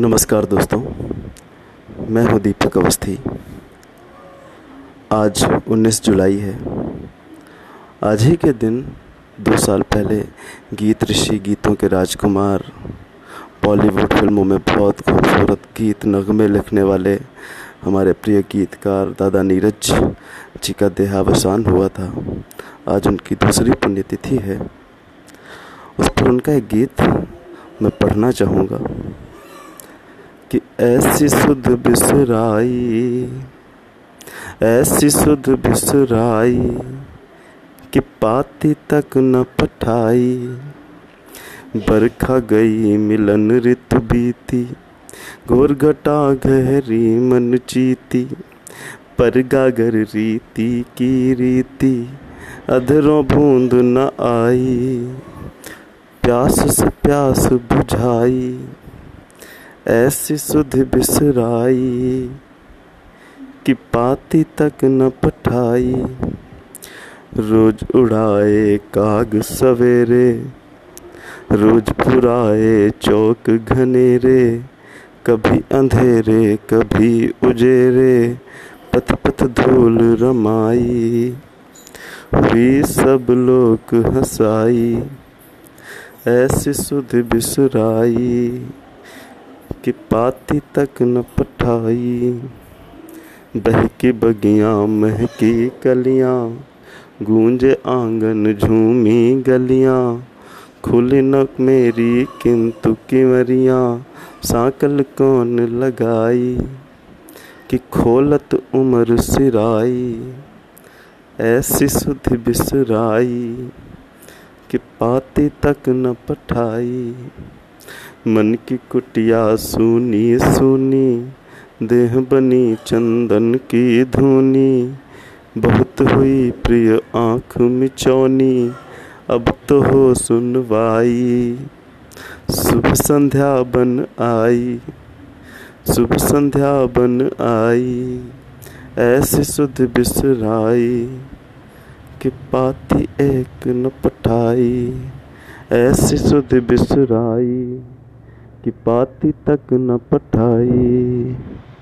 नमस्कार दोस्तों, मैं हूँ दीपक अवस्थी। आज 19 जुलाई है। आज ही के दिन, दो साल पहले, गीत ऋषि गीतों के राजकुमार, बॉलीवुड फ़िल्मों में बहुत खूबसूरत गीत, नगमे लिखने वाले हमारे प्रिय गीतकार दादा नीरज जी का देहावसान हुआ था। आज उनकी दूसरी पुण्यतिथि है। उस पर उनका एक गीत मैं पढ़ना चाहूँगा। कि ऐसी सुध बिसराई, ऐसी सुध बिसराई कि पाती तक न पठाई। बरखा गई, मिलन ऋतु बीती घोर घटा गहरी मन चीती पर गागर रीति की रीति, अधरों बूंद न आई, प्यास से प्यास बुझाई। ऐसी सुध बिसराई कि पाती तक न पठाई। रोज उड़ाए काग सवेरे, रोज पुराए चौक घनेरे, कभी अंधेरे, कभी उजेरे पथ पथ धूल रमाई। हुई सब लोग हंसाई, ऐसी सुध बिसराई। कि पाती तक न पठाई। बहकी बगिया, महकी कलियाँ, गूंजे आँगन झूमी गलियाँ, खुली न मेरी किंतु किमरियाँ, साकल कौन लगाई कि खोलत उम्र सिराई। ऐसी सुध बिसराई कि पाती तक न पठाई। मन की कुटिया सुनी सुनी, देह बनी चंदन की धुनी। बहुत हुई प्रिय आँख मिचौनी, अब तो हो सुनवाई। शुभ संध्या बन आई, शुभ संध्या बन आई, ऐसी सुध बिसराई कि पाती एक न पठाई। ऐसी सुध बिसराई कि पाती तक न पठाई।